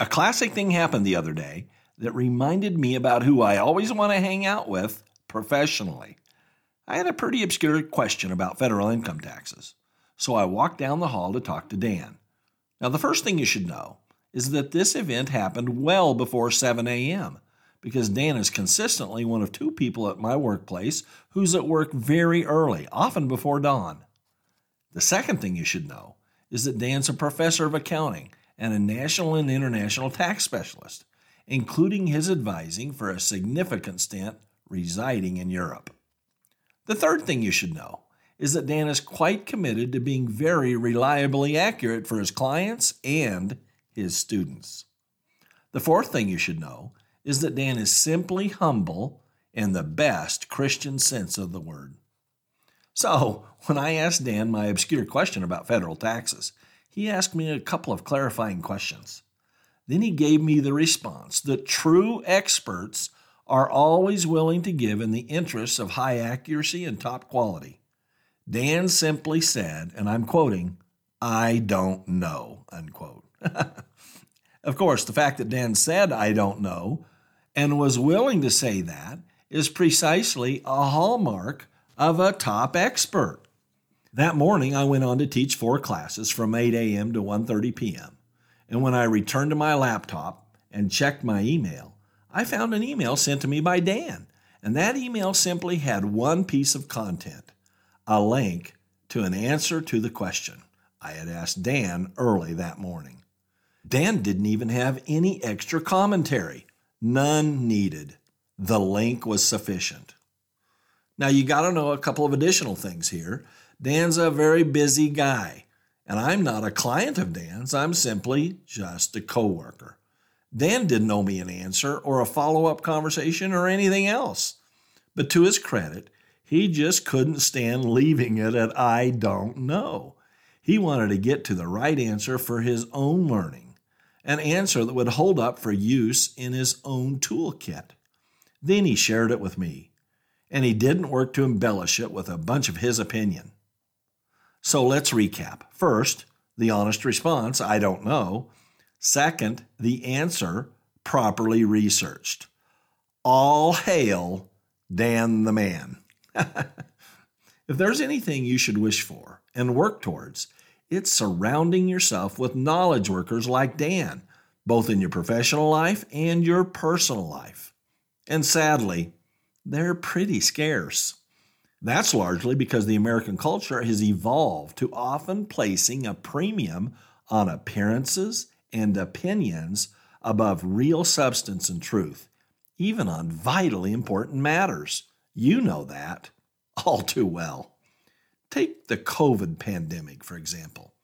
A classic thing happened the other day that reminded me about who I always want to hang out with professionally. I had a pretty obscure question about federal income taxes, so I walked down the hall to talk to Dan. Now, the first thing you should know is that this event happened well before 7 a.m. because Dan is consistently one of two people at my workplace who's at work very early, often before dawn. The second thing you should know is that Dan's a professor of accounting and a national and international tax specialist, including his advising for a significant stint residing in Europe. The third thing you should know is that Dan is quite committed to being very reliably accurate for his clients and his students. The fourth thing you should know is that Dan is simply humble in the best Christian sense of the word. So, when I asked Dan my obscure question about federal taxes, he asked me a couple of clarifying questions. Then he gave me the response that true experts are always willing to give in the interests of high accuracy and top quality. Dan simply said, and I'm quoting, I don't know, unquote. of course, the fact that Dan said, I don't know, and was willing to say that is precisely a hallmark of a top expert. That morning, I went on to teach four classes from 8 a.m. to 1:30 p.m. And when I returned to my laptop and checked my email, I found an email sent to me by Dan. And that email simply had one piece of content a link to an answer to the question I had asked Dan early that morning. Dan didn't even have any extra commentary, none needed. The link was sufficient. Now, you got to know a couple of additional things here. Dan's a very busy guy, and I'm not a client of Dan's. I'm simply just a coworker. Dan didn't owe me an answer or a follow up conversation or anything else. But to his credit, he just couldn't stand leaving it at I don't know. He wanted to get to the right answer for his own learning, an answer that would hold up for use in his own toolkit. Then he shared it with me, and he didn't work to embellish it with a bunch of his opinion. So let's recap. First, the honest response, I don't know. Second, the answer, properly researched. All hail Dan the man. if there's anything you should wish for and work towards, it's surrounding yourself with knowledge workers like Dan, both in your professional life and your personal life. And sadly, they're pretty scarce. That's largely because the American culture has evolved to often placing a premium on appearances and opinions above real substance and truth, even on vitally important matters. You know that all too well. Take the COVID pandemic, for example.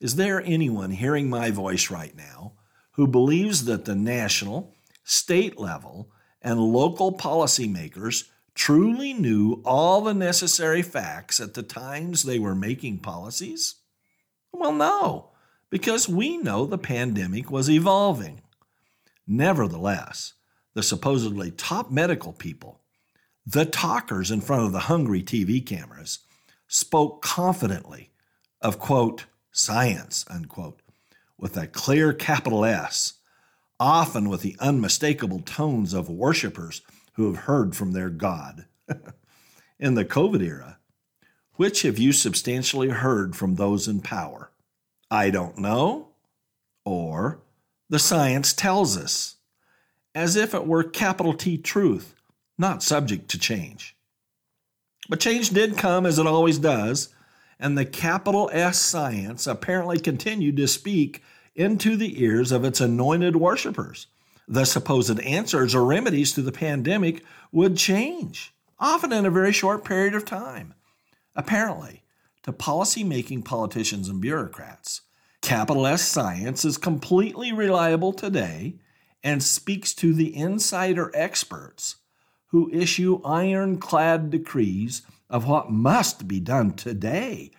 Is there anyone hearing my voice right now who believes that the national, state level, and local policymakers truly knew all the necessary facts at the times they were making policies? Well, no, because we know the pandemic was evolving. Nevertheless, the supposedly top medical people, the talkers in front of the hungry TV cameras, spoke confidently of, quote, science, unquote, with a clear capital S, often with the unmistakable tones of worshippers who have heard from their God. in the COVID era, which have you substantially heard from those in power? I don't know. Or the science tells us, as if it were capital T truth, not subject to change. But change did come as it always does, and the capital S science apparently continued to speak into the ears of its anointed worshippers the supposed answers or remedies to the pandemic would change, often in a very short period of time. Apparently, to policy making politicians and bureaucrats, capital S science is completely reliable today and speaks to the insider experts who issue ironclad decrees of what must be done today,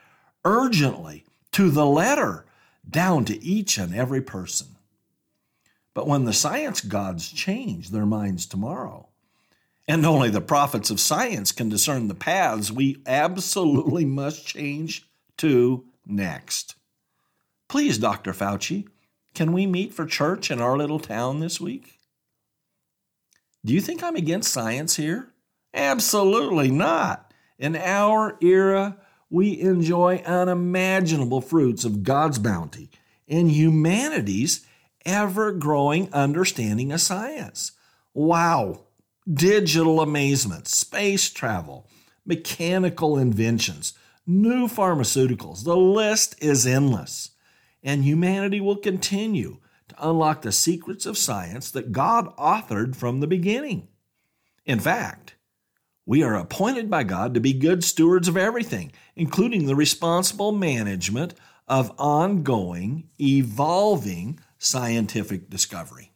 urgently, to the letter, down to each and every person. But when the science gods change their minds tomorrow, and only the prophets of science can discern the paths we absolutely must change to next. Please, Dr. Fauci, can we meet for church in our little town this week? Do you think I'm against science here? Absolutely not. In our era, we enjoy unimaginable fruits of God's bounty and humanity's ever growing understanding of science. Wow! Digital amazement, space travel, mechanical inventions, new pharmaceuticals. The list is endless. And humanity will continue to unlock the secrets of science that God authored from the beginning. In fact, we are appointed by God to be good stewards of everything, including the responsible management of ongoing, evolving scientific discovery.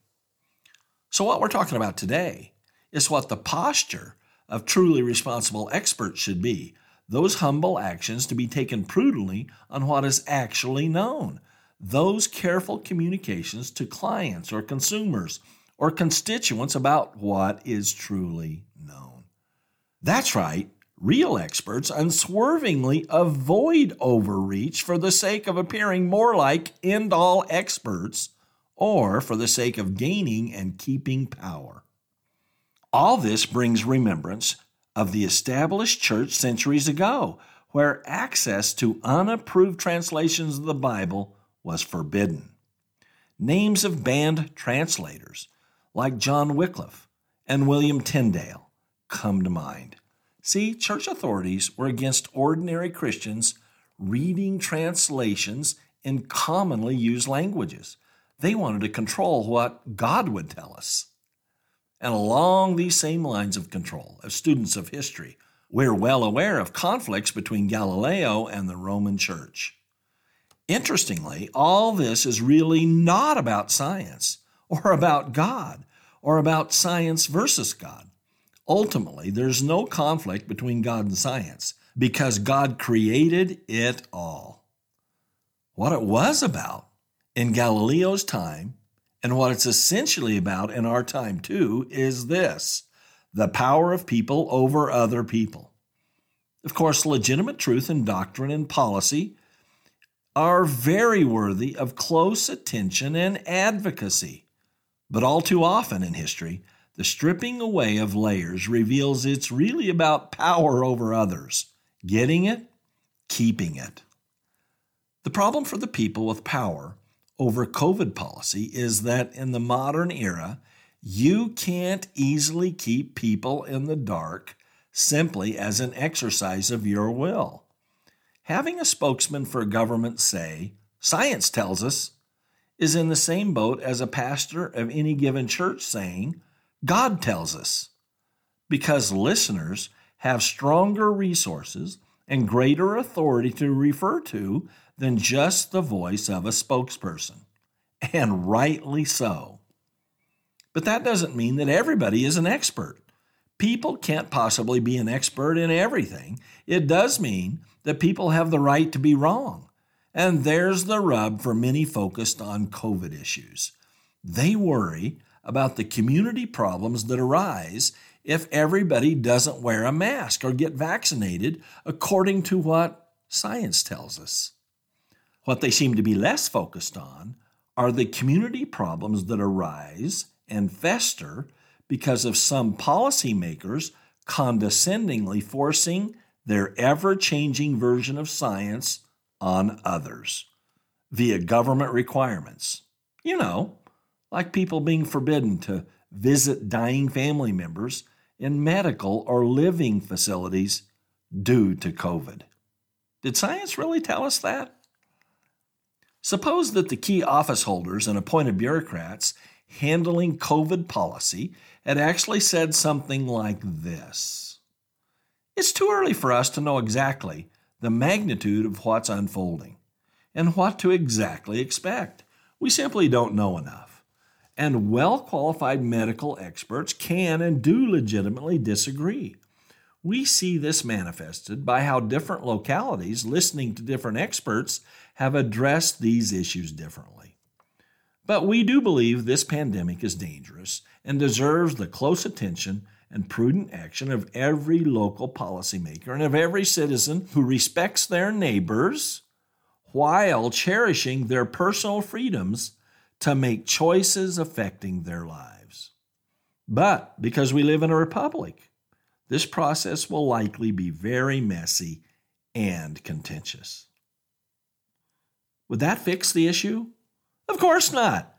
So, what we're talking about today is what the posture of truly responsible experts should be those humble actions to be taken prudently on what is actually known, those careful communications to clients or consumers or constituents about what is truly known. That's right. Real experts unswervingly avoid overreach for the sake of appearing more like end all experts or for the sake of gaining and keeping power. All this brings remembrance of the established church centuries ago, where access to unapproved translations of the Bible was forbidden. Names of banned translators, like John Wycliffe and William Tyndale, come to mind. See, church authorities were against ordinary Christians reading translations in commonly used languages. They wanted to control what God would tell us. And along these same lines of control, as students of history, we're well aware of conflicts between Galileo and the Roman Church. Interestingly, all this is really not about science or about God or about science versus God. Ultimately, there's no conflict between God and science because God created it all. What it was about in Galileo's time and what it's essentially about in our time too is this the power of people over other people. Of course, legitimate truth and doctrine and policy are very worthy of close attention and advocacy. But all too often in history, the stripping away of layers reveals it's really about power over others, getting it, keeping it. The problem for the people with power over COVID policy is that in the modern era, you can't easily keep people in the dark simply as an exercise of your will. Having a spokesman for government say, science tells us, is in the same boat as a pastor of any given church saying, God tells us, because listeners have stronger resources and greater authority to refer to than just the voice of a spokesperson. And rightly so. But that doesn't mean that everybody is an expert. People can't possibly be an expert in everything. It does mean that people have the right to be wrong. And there's the rub for many focused on COVID issues. They worry about the community problems that arise if everybody doesn't wear a mask or get vaccinated according to what science tells us. What they seem to be less focused on are the community problems that arise and fester because of some policymakers condescendingly forcing their ever changing version of science on others via government requirements. You know, like people being forbidden to visit dying family members in medical or living facilities due to COVID. Did science really tell us that? Suppose that the key office holders and appointed bureaucrats handling COVID policy had actually said something like this It's too early for us to know exactly the magnitude of what's unfolding. and what to exactly expect. We simply don't know enough. And well qualified medical experts can and do legitimately disagree. We see this manifested by how different localities, listening to different experts, have addressed these issues differently. But we do believe this pandemic is dangerous and deserves the close attention and prudent action of every local policymaker and of every citizen who respects their neighbors while cherishing their personal freedoms to make choices affecting their lives. But because we live in a republic, this process will likely be very messy and contentious. Would that fix the issue? Of course not.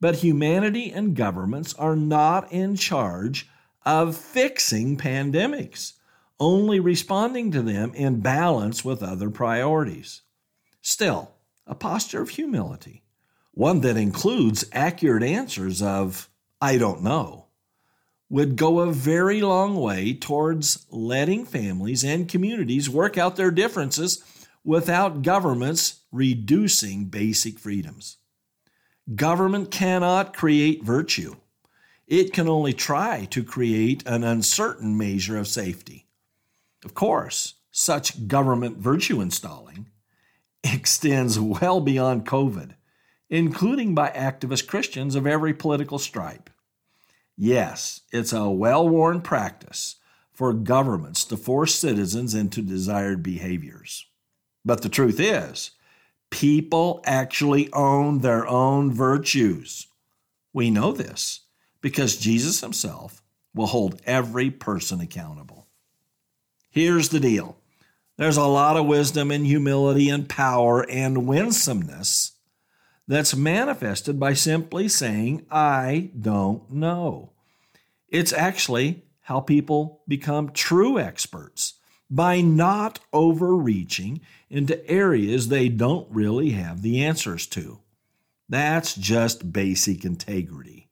But humanity and governments are not in charge of fixing pandemics, only responding to them in balance with other priorities. Still, a posture of humility, one that includes accurate answers of, I don't know, would go a very long way towards letting families and communities work out their differences without governments reducing basic freedoms. Government cannot create virtue. It can only try to create an uncertain measure of safety. Of course, such government virtue installing extends well beyond COVID, including by activist Christians of every political stripe. Yes, it's a well worn practice for governments to force citizens into desired behaviors. But the truth is, people actually own their own virtues. We know this because Jesus himself will hold every person accountable. Here's the deal there's a lot of wisdom and humility and power and winsomeness that's manifested by simply saying, I don't know. It's actually how people become true experts by not overreaching into areas they don't really have the answers to. That's just basic integrity.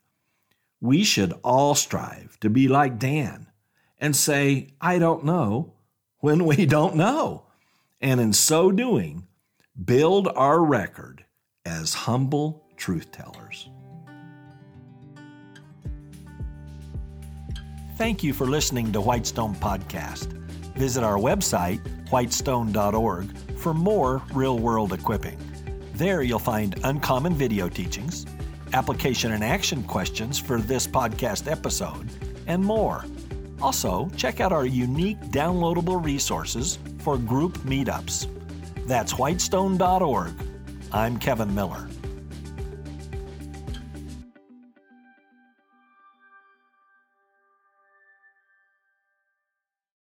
We should all strive to be like Dan and say, I don't know, when we don't know. And in so doing, build our record as humble truth tellers. Thank you for listening to Whitestone Podcast. Visit our website, whitestone.org, for more real world equipping. There you'll find uncommon video teachings, application and action questions for this podcast episode, and more. Also, check out our unique downloadable resources for group meetups. That's whitestone.org. I'm Kevin Miller.